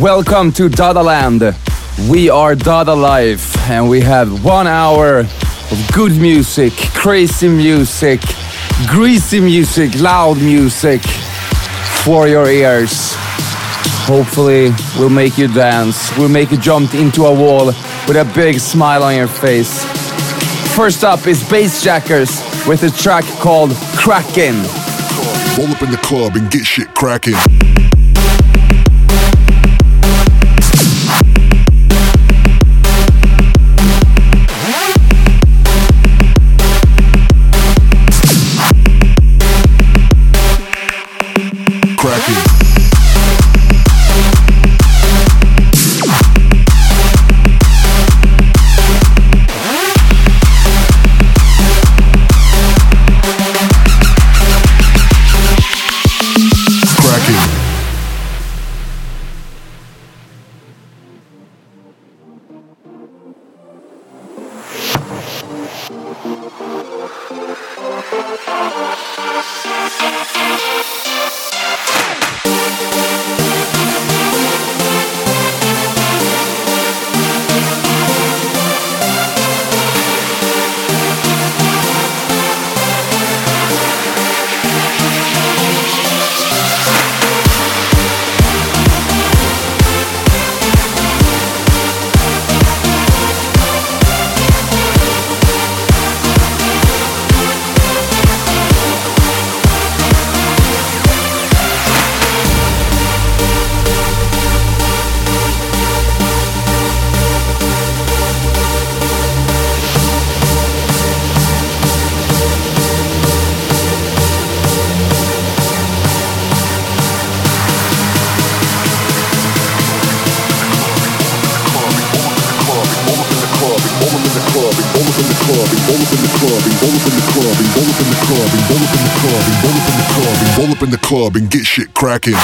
welcome to Dada Land. We are Dada Life and we have one hour of good music, crazy music, greasy music, loud music for your ears. Hopefully, we'll make you dance, we'll make you jump into a wall with a big smile on your face. First up is Bassjackers with a track called Crackin'. Roll up in the club and get shit cracking. Club and get shit cracking.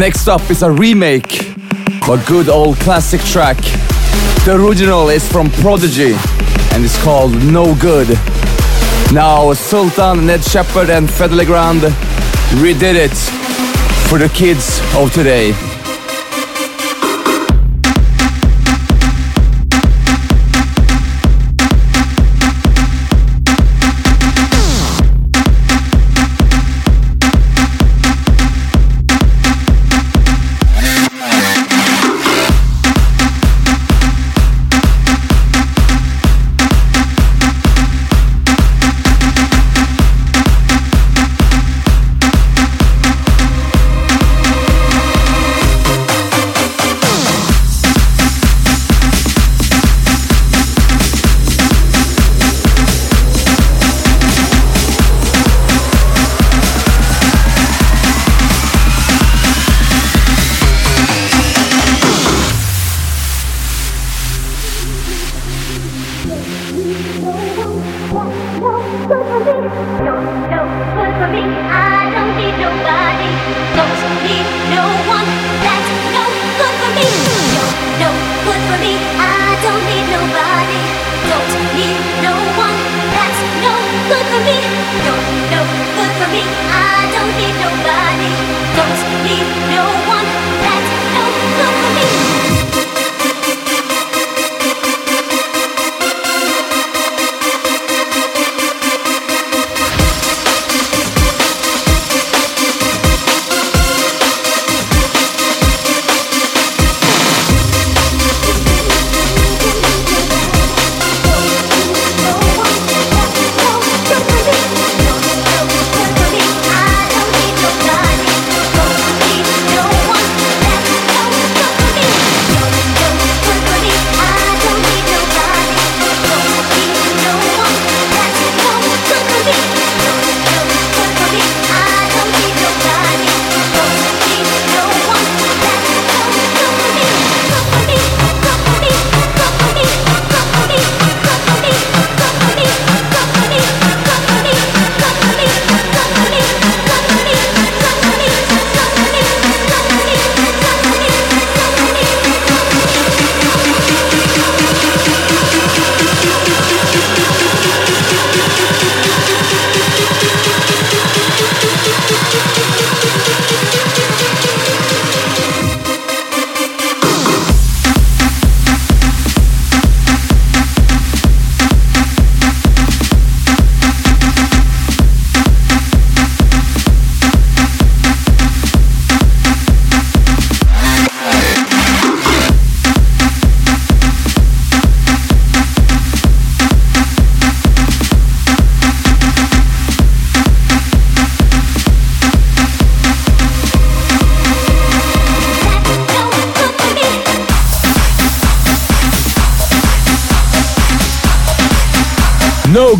Next up is a remake of a good old classic track. The original is from Prodigy and it's called No Good. Now Sultan, Ned Shepard and Fedde Le Grand redid it for the kids of today.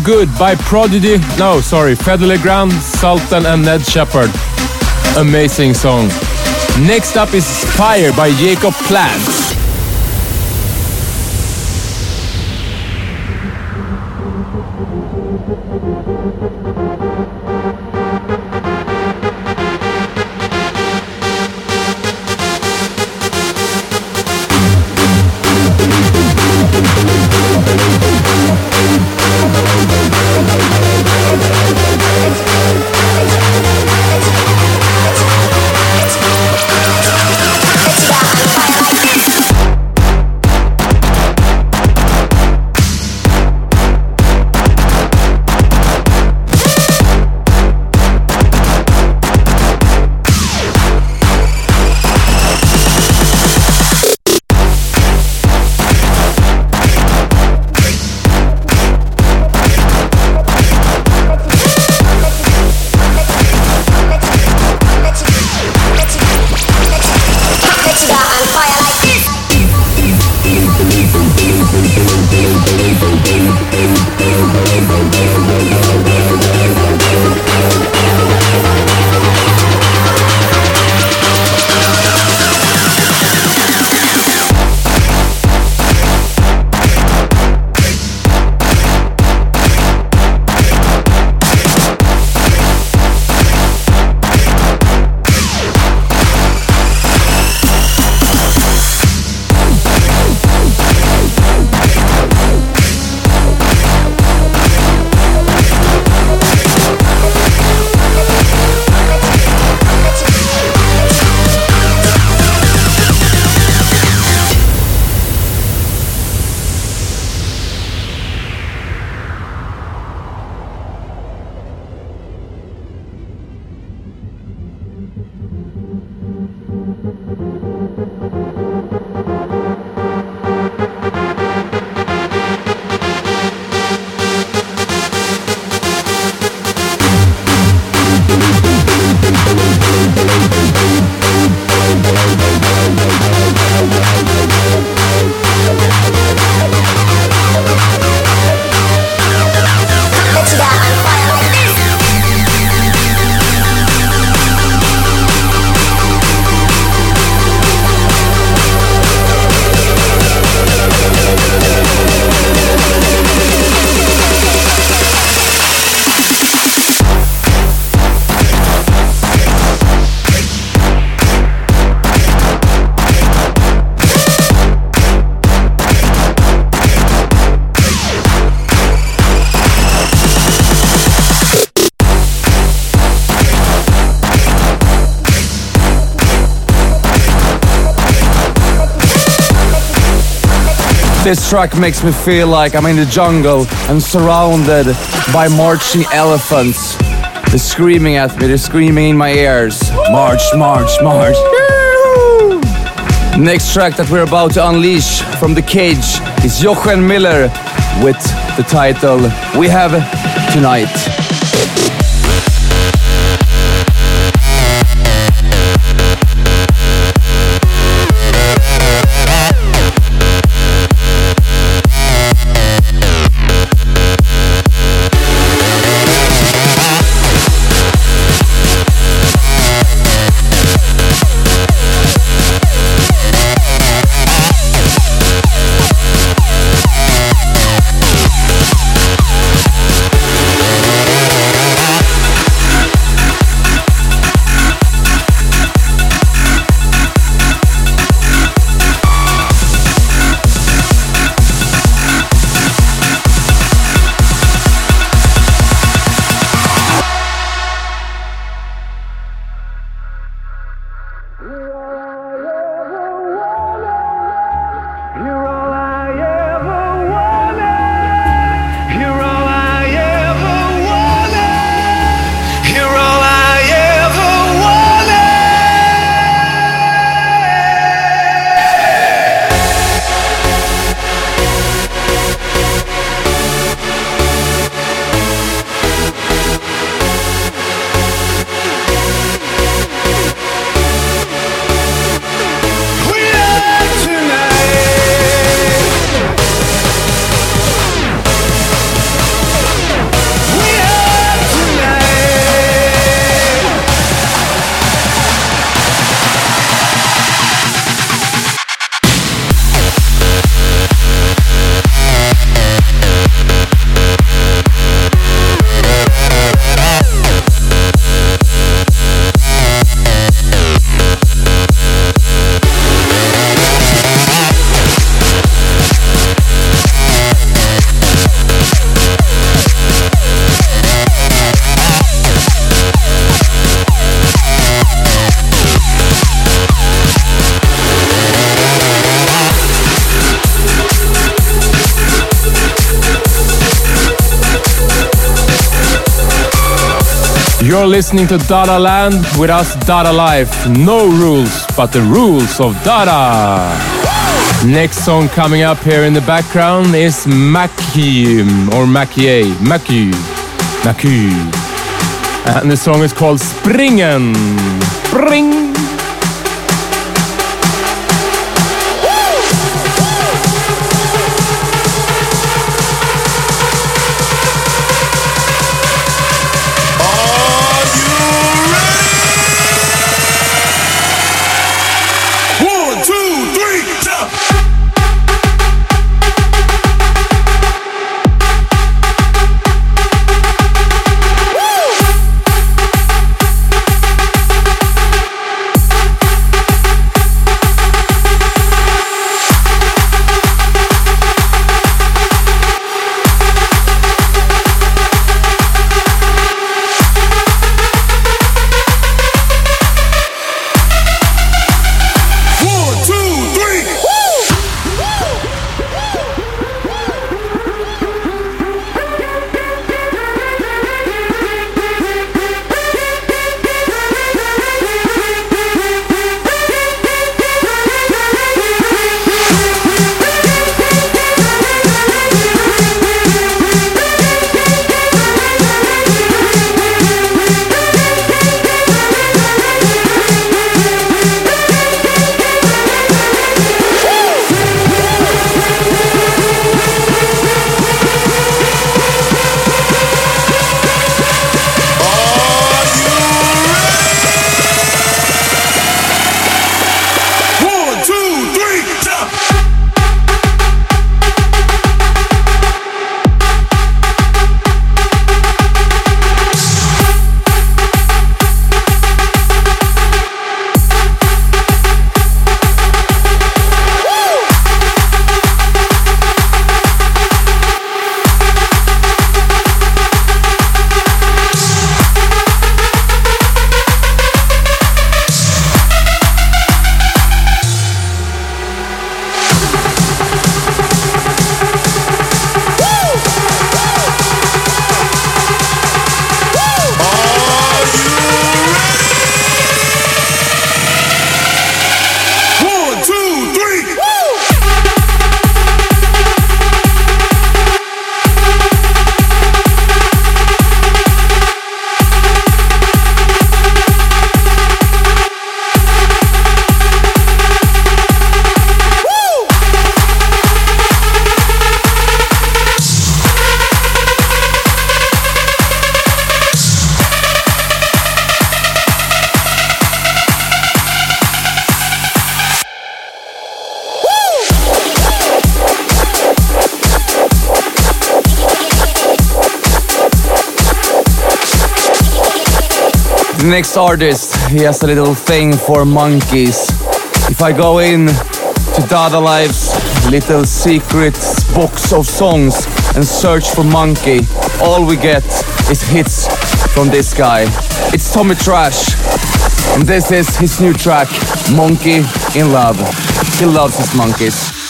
Good by Prodigy. No, sorry, Fedde Le Grand, Sultan, and Ned Shepard. Amazing song. Next up is Fire by Jacob Plant. This track makes me feel like I'm in the jungle and surrounded by marching elephants. They're screaming at me, they're screaming in my ears. March, march, march. Next track that we're about to unleash from the cage is Jochen Miller with the title We Have Tonight. Listening to Dada Land with us, Dada Life. No rules, but the rules of Dada. Next song coming up here in the background is Mackie or Mackie, Mackie, Mackie. And the song is called Springen. Spring. Next artist, he has a little thing for monkeys. If I go in to Dada Life's little secret box of songs and search for monkey, all we get is hits from this guy. It's Tommy Trash, and this is his new track, Monkey in Love. He loves his monkeys.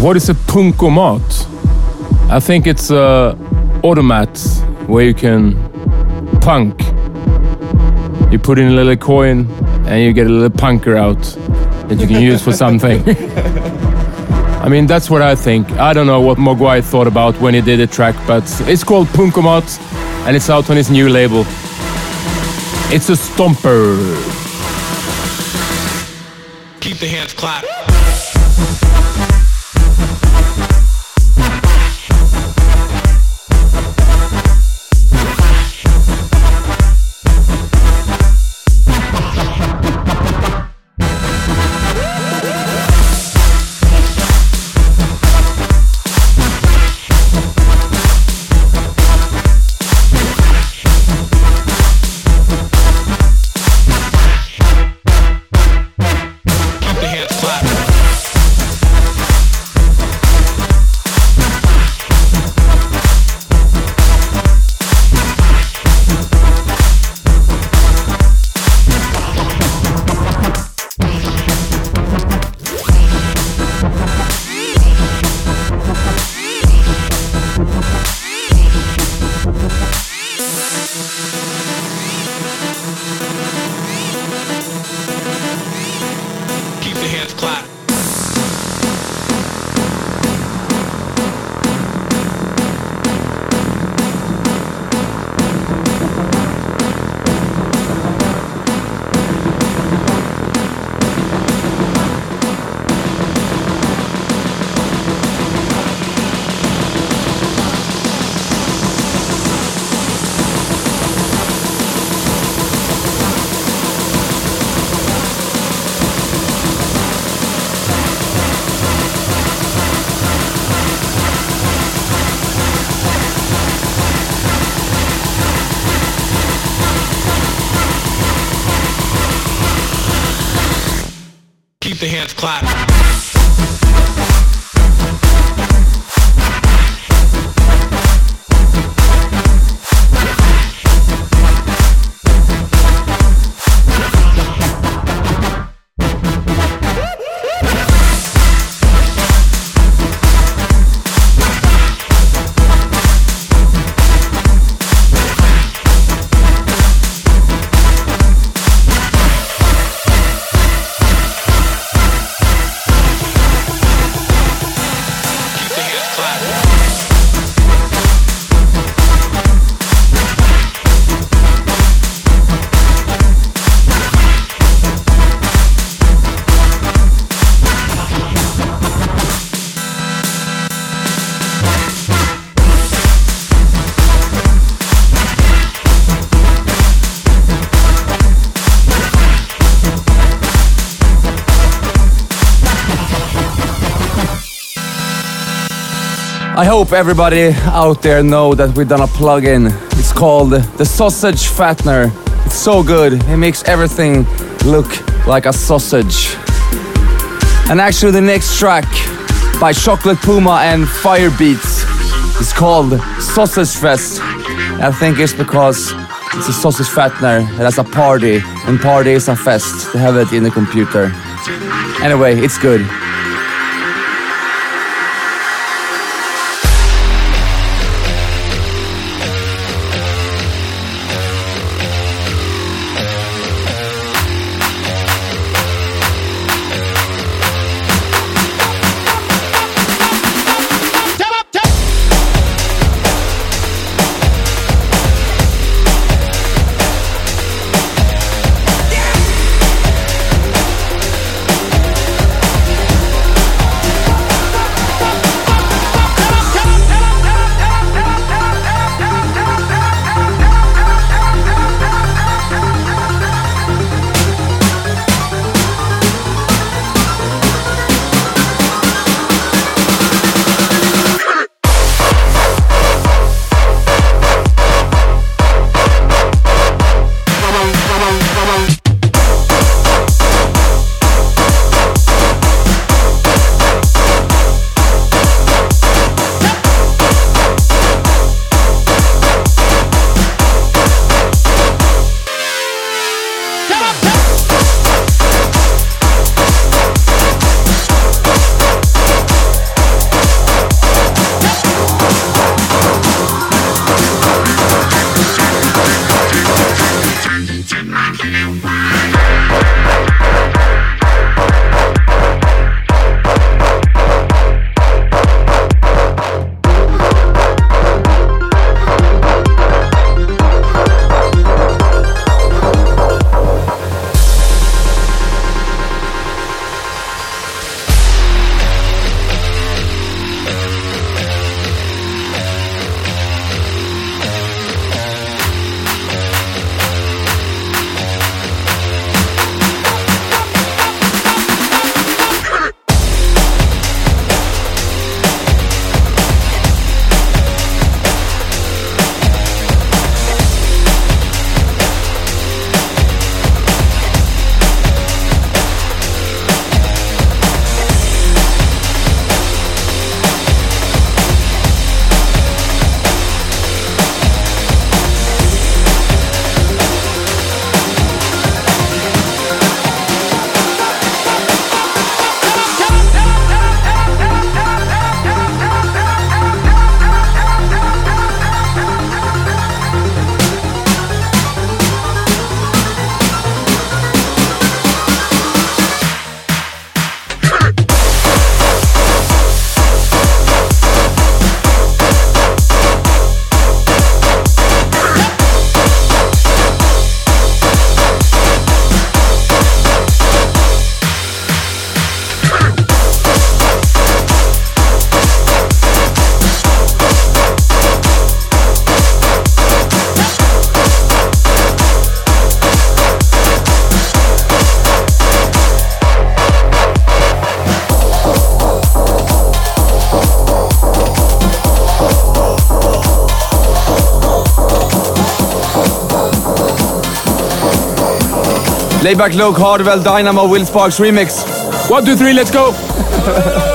What is a punkomat? I think it's a automat where you can punk. You put in a little coin and you get a little punker out that you can use for something. I mean, that's what I think. I don't know what Mogwai thought about when he did the track, but it's called Punkomat and it's out on his new label. It's a stomper. Keep the hands clapped. Hope everybody out there know that we've done a plugin. It's called the Sausage Fattener. It's so good. It makes everything look like a sausage. And actually the next track by Chocolate Puma and Firebeatz is called Sausage Fest. I think it's because it's a sausage fattener that has a party, and party is a fest. They have it in the computer. Anyway, it's good. Laidback Luke, Hardwell, Dynamo, Will Sparks remix. One, two, three, let's go!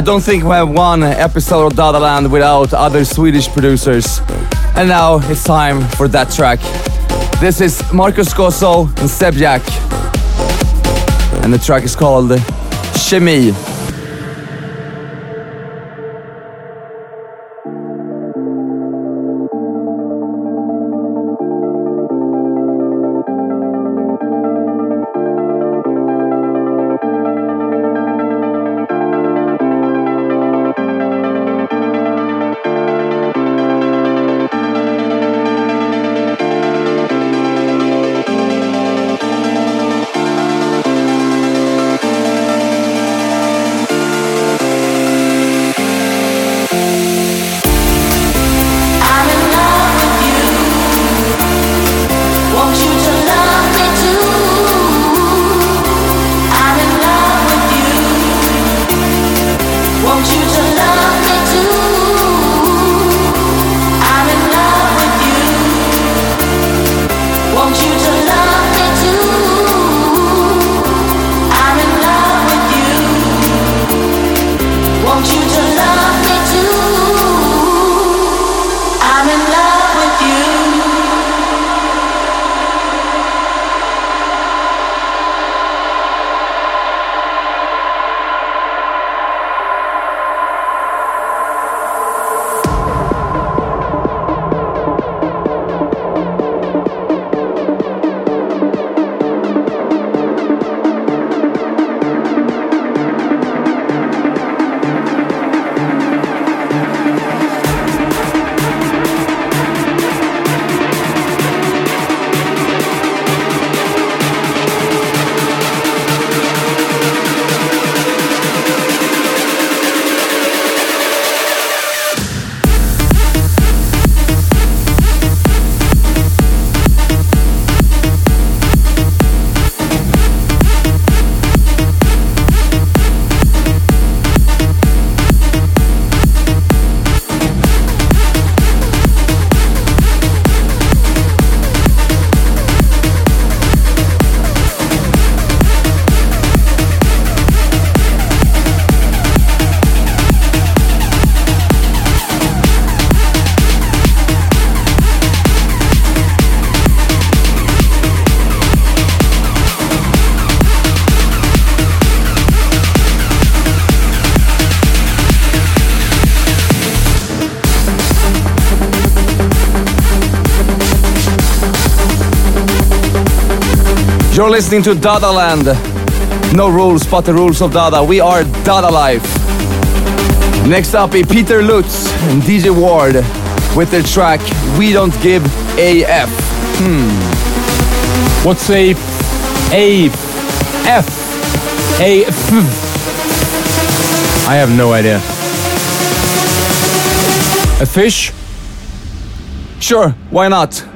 I don't think we have one episode of Dadaland without other Swedish producers. And now it's time for that track. This is Marcus Gosso and Seb Jack. And the track is called Chemie. You're listening to Dada Land. No rules but the rules of Dada. We are Dada Life. Next up is Peter Lutz and DJ Ward with their track We Don't Give AF. Hmm. What's a a f a f? I have no idea. A fish? Sure, why not?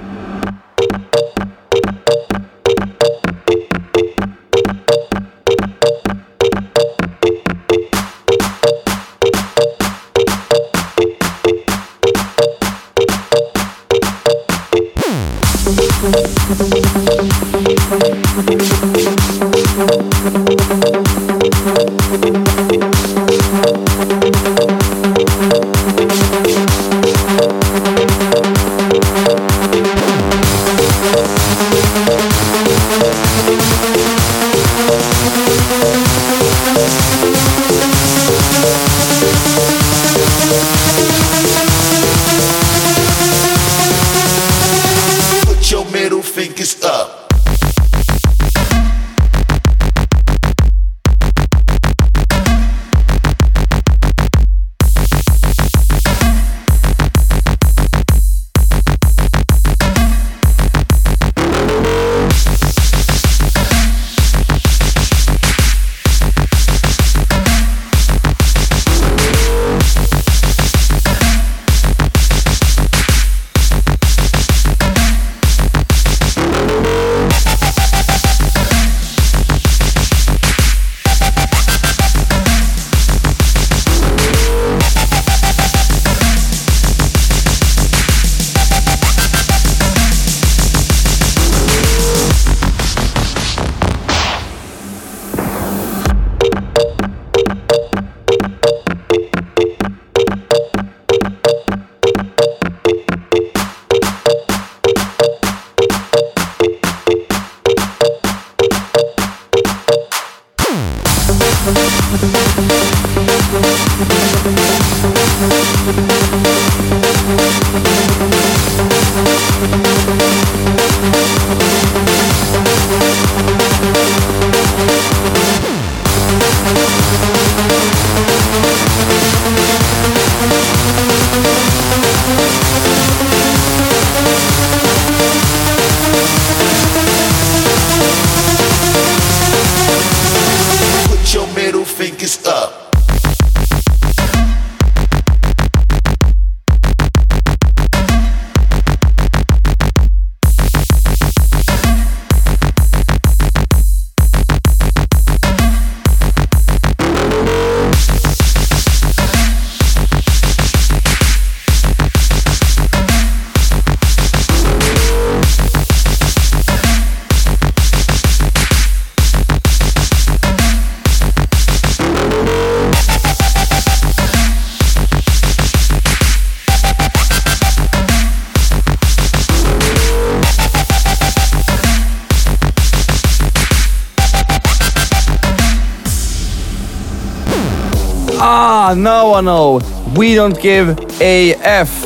410. We don't give a F.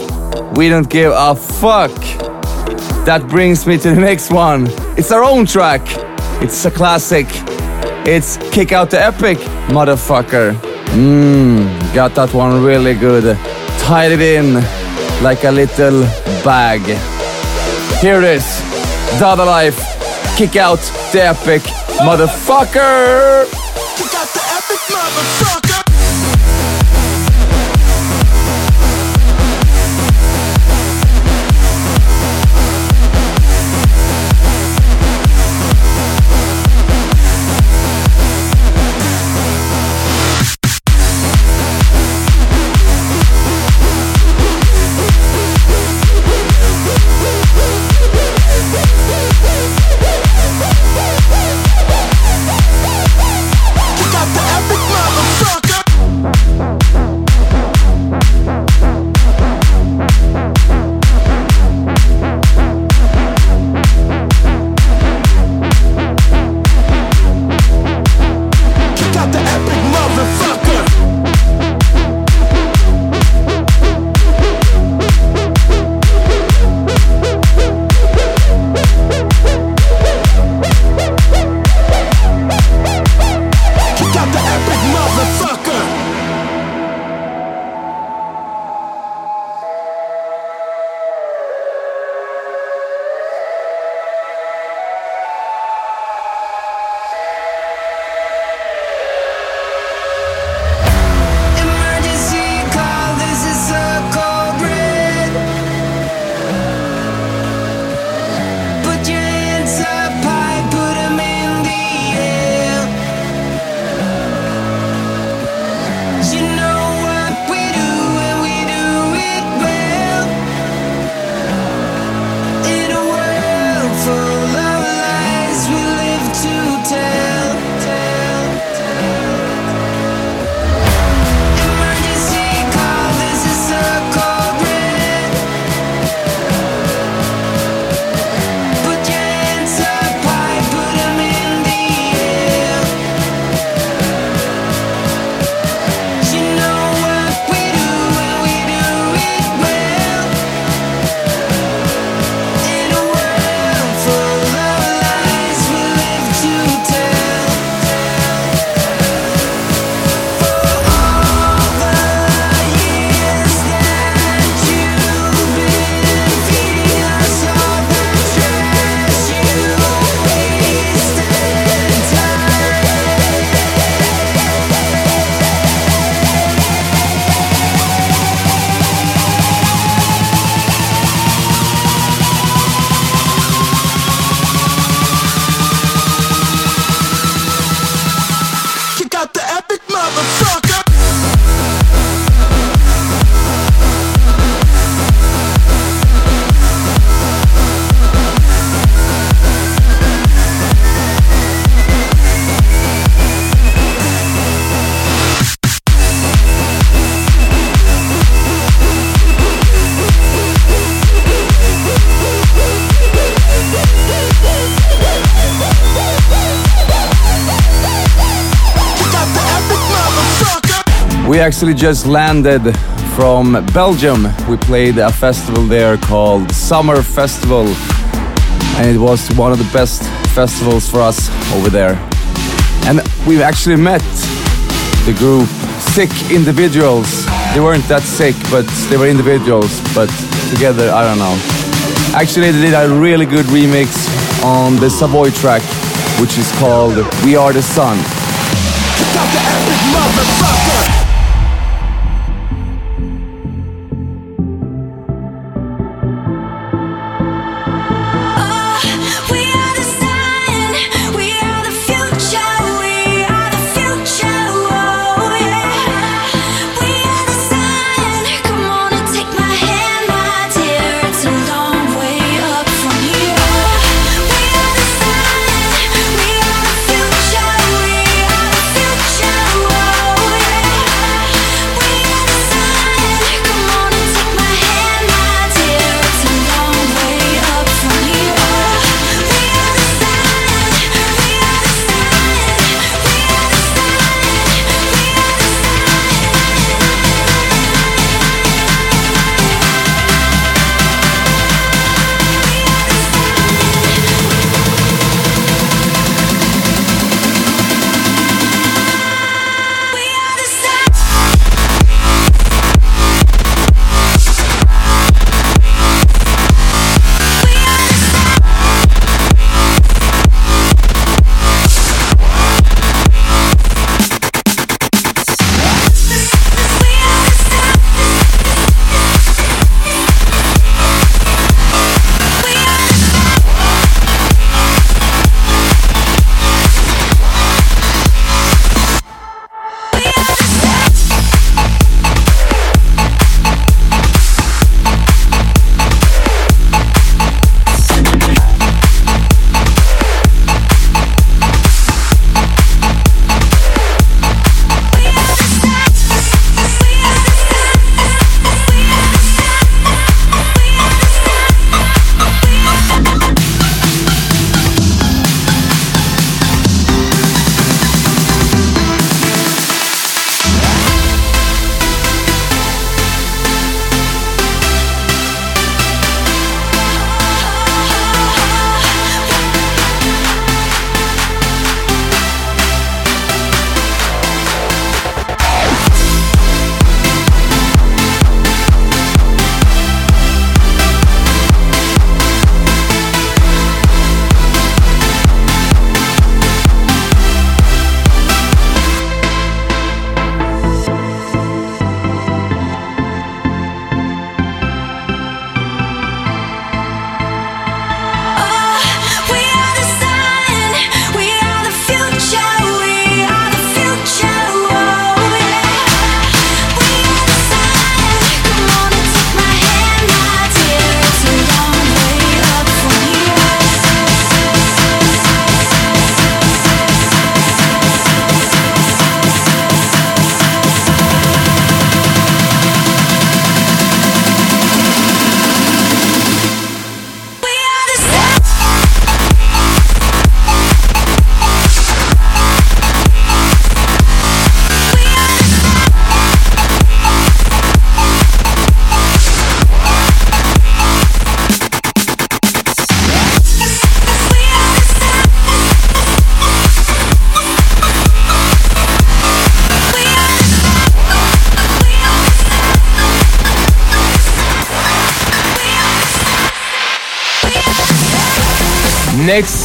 We don't give a fuck. That brings me to the next one. It's our own track. It's a classic. It's Kick Out the Epic, motherfucker. Mmm, got that one really good. Tied it in like a little bag. Here it is. Dada Life. Kick out the epic motherfucker! Actually just landed from Belgium. We played a festival there called Summer Festival, and it was one of the best festivals for us over there. And we've actually met the group Sick Individuals. They weren't that sick, but they were individuals, but together, I don't know. Actually, they did a really good remix on the Savoy track, which is called We Are the Sun.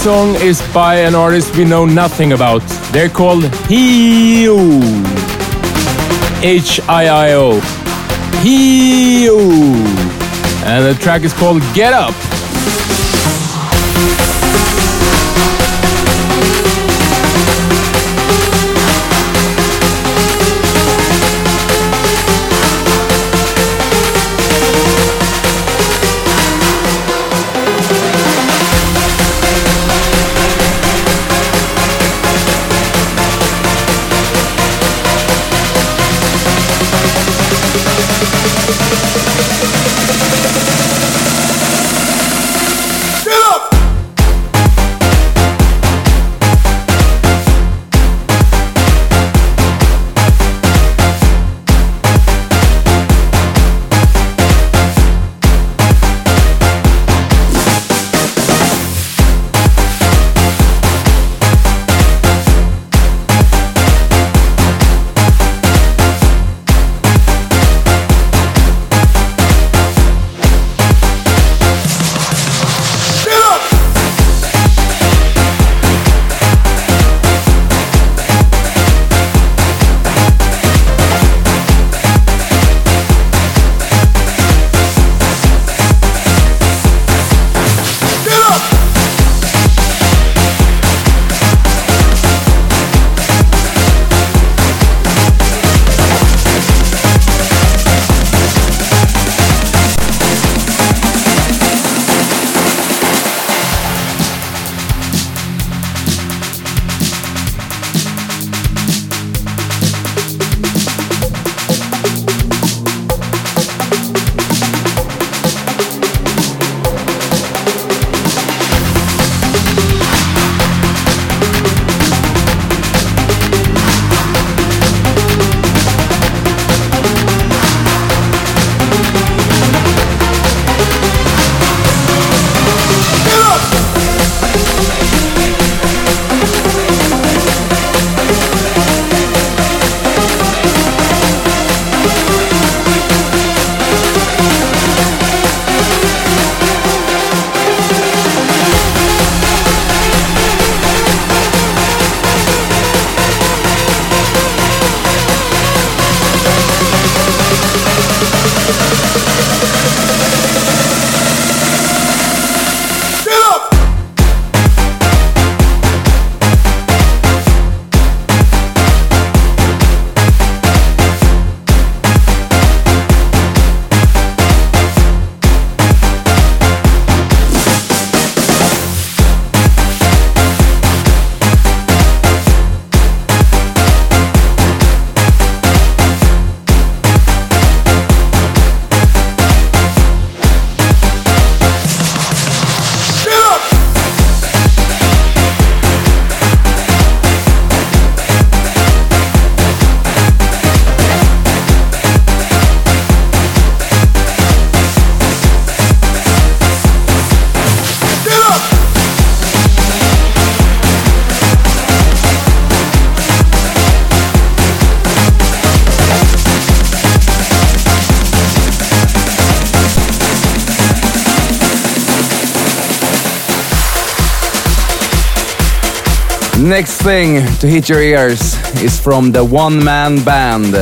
Song is by an artist we know nothing about. They're called Hiio. H-I-I-O. Hiio. And the track is called Get Up. Thing to hit your ears is from the one man band,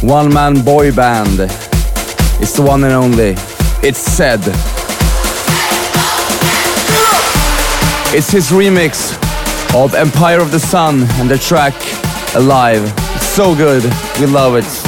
one man boy band. It's the one and only. It's said. It's his remix of Empire of the Sun and the track Alive. It's so good. We love it.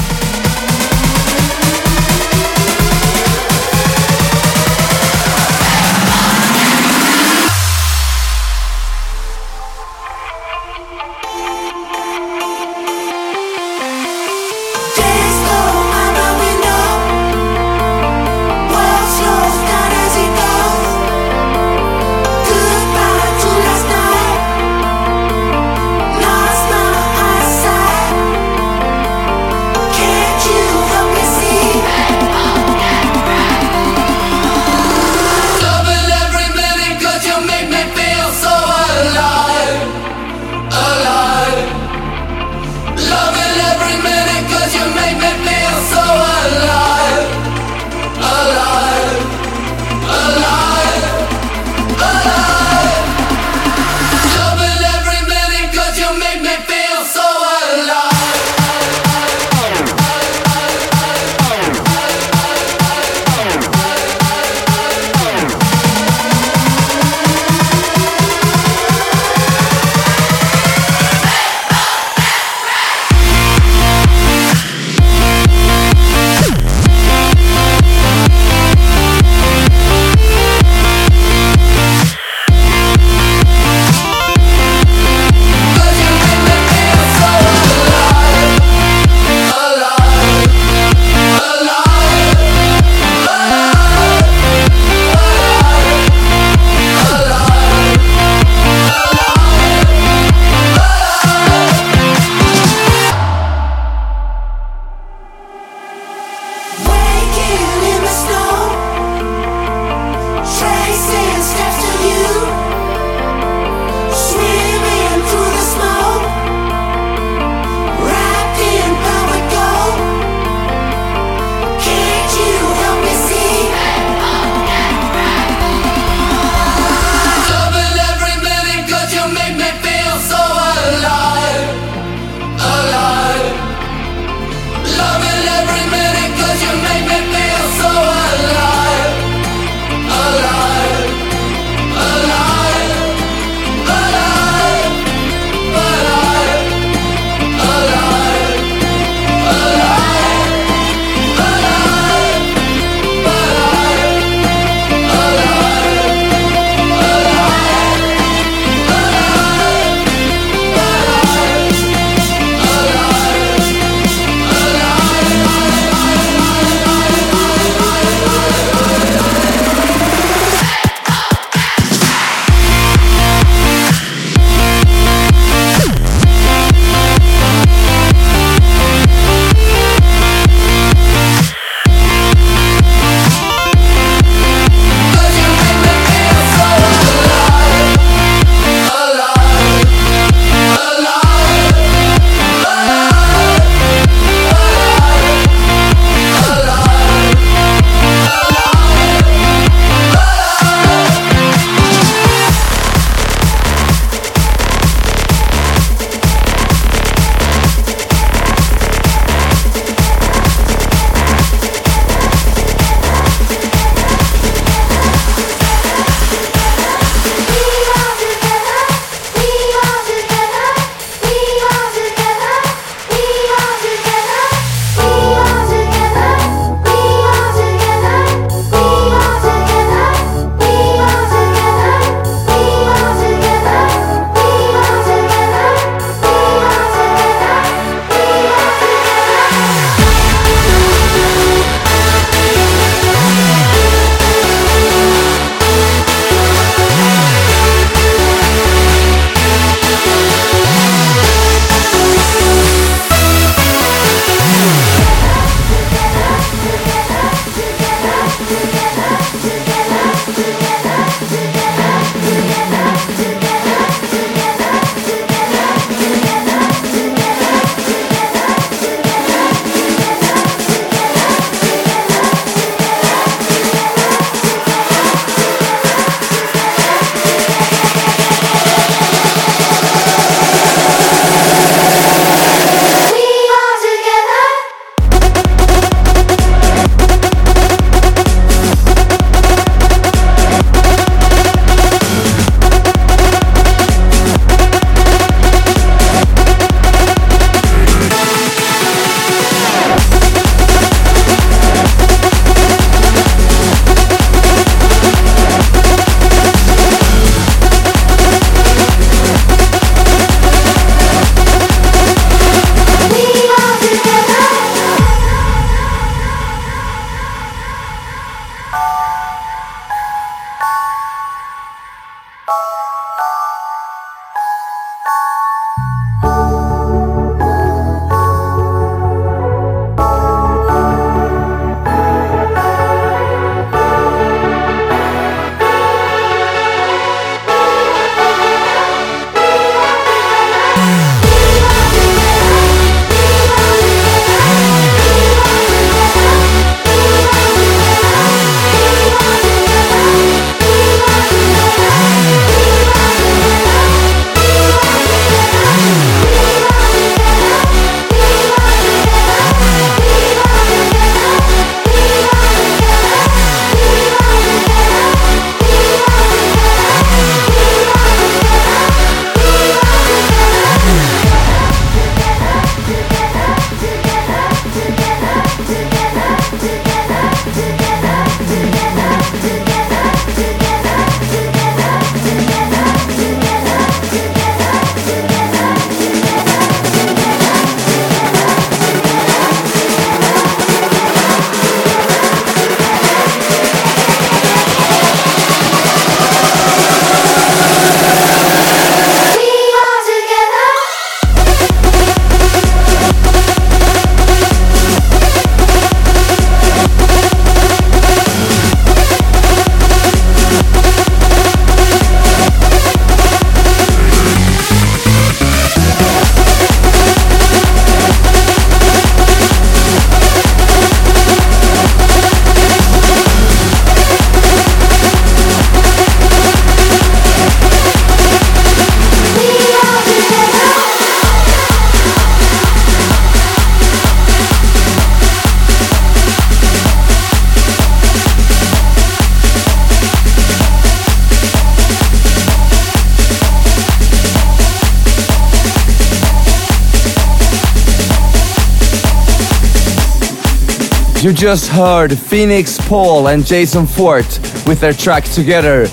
You just heard Phoenix Paul and Jason Fort with their track together,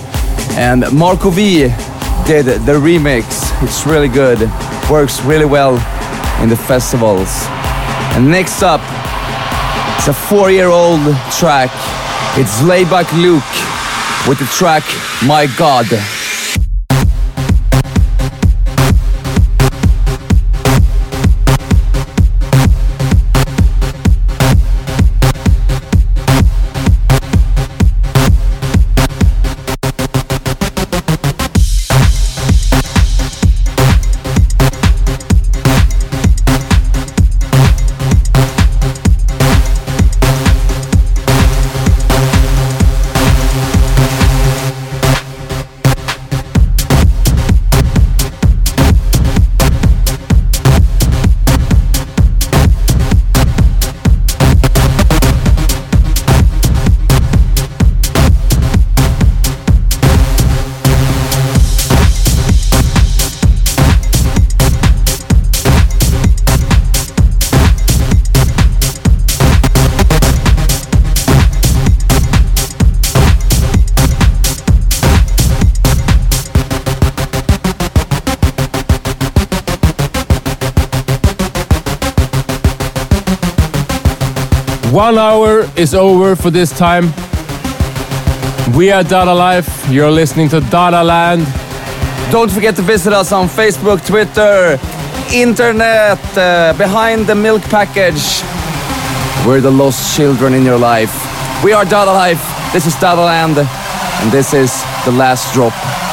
and Marco V did the remix. It's really good, works really well in the festivals. And next up, it's a four year old track. It's Laidback Luke with the track My God. One hour is over for this time. We are Dada Life. You're listening to Dada Land. Don't forget to visit us on Facebook, Twitter, internet, uh, behind the milk package. We're the lost children in your life. We are Dada Life. This is Dada Land, and this is the last drop.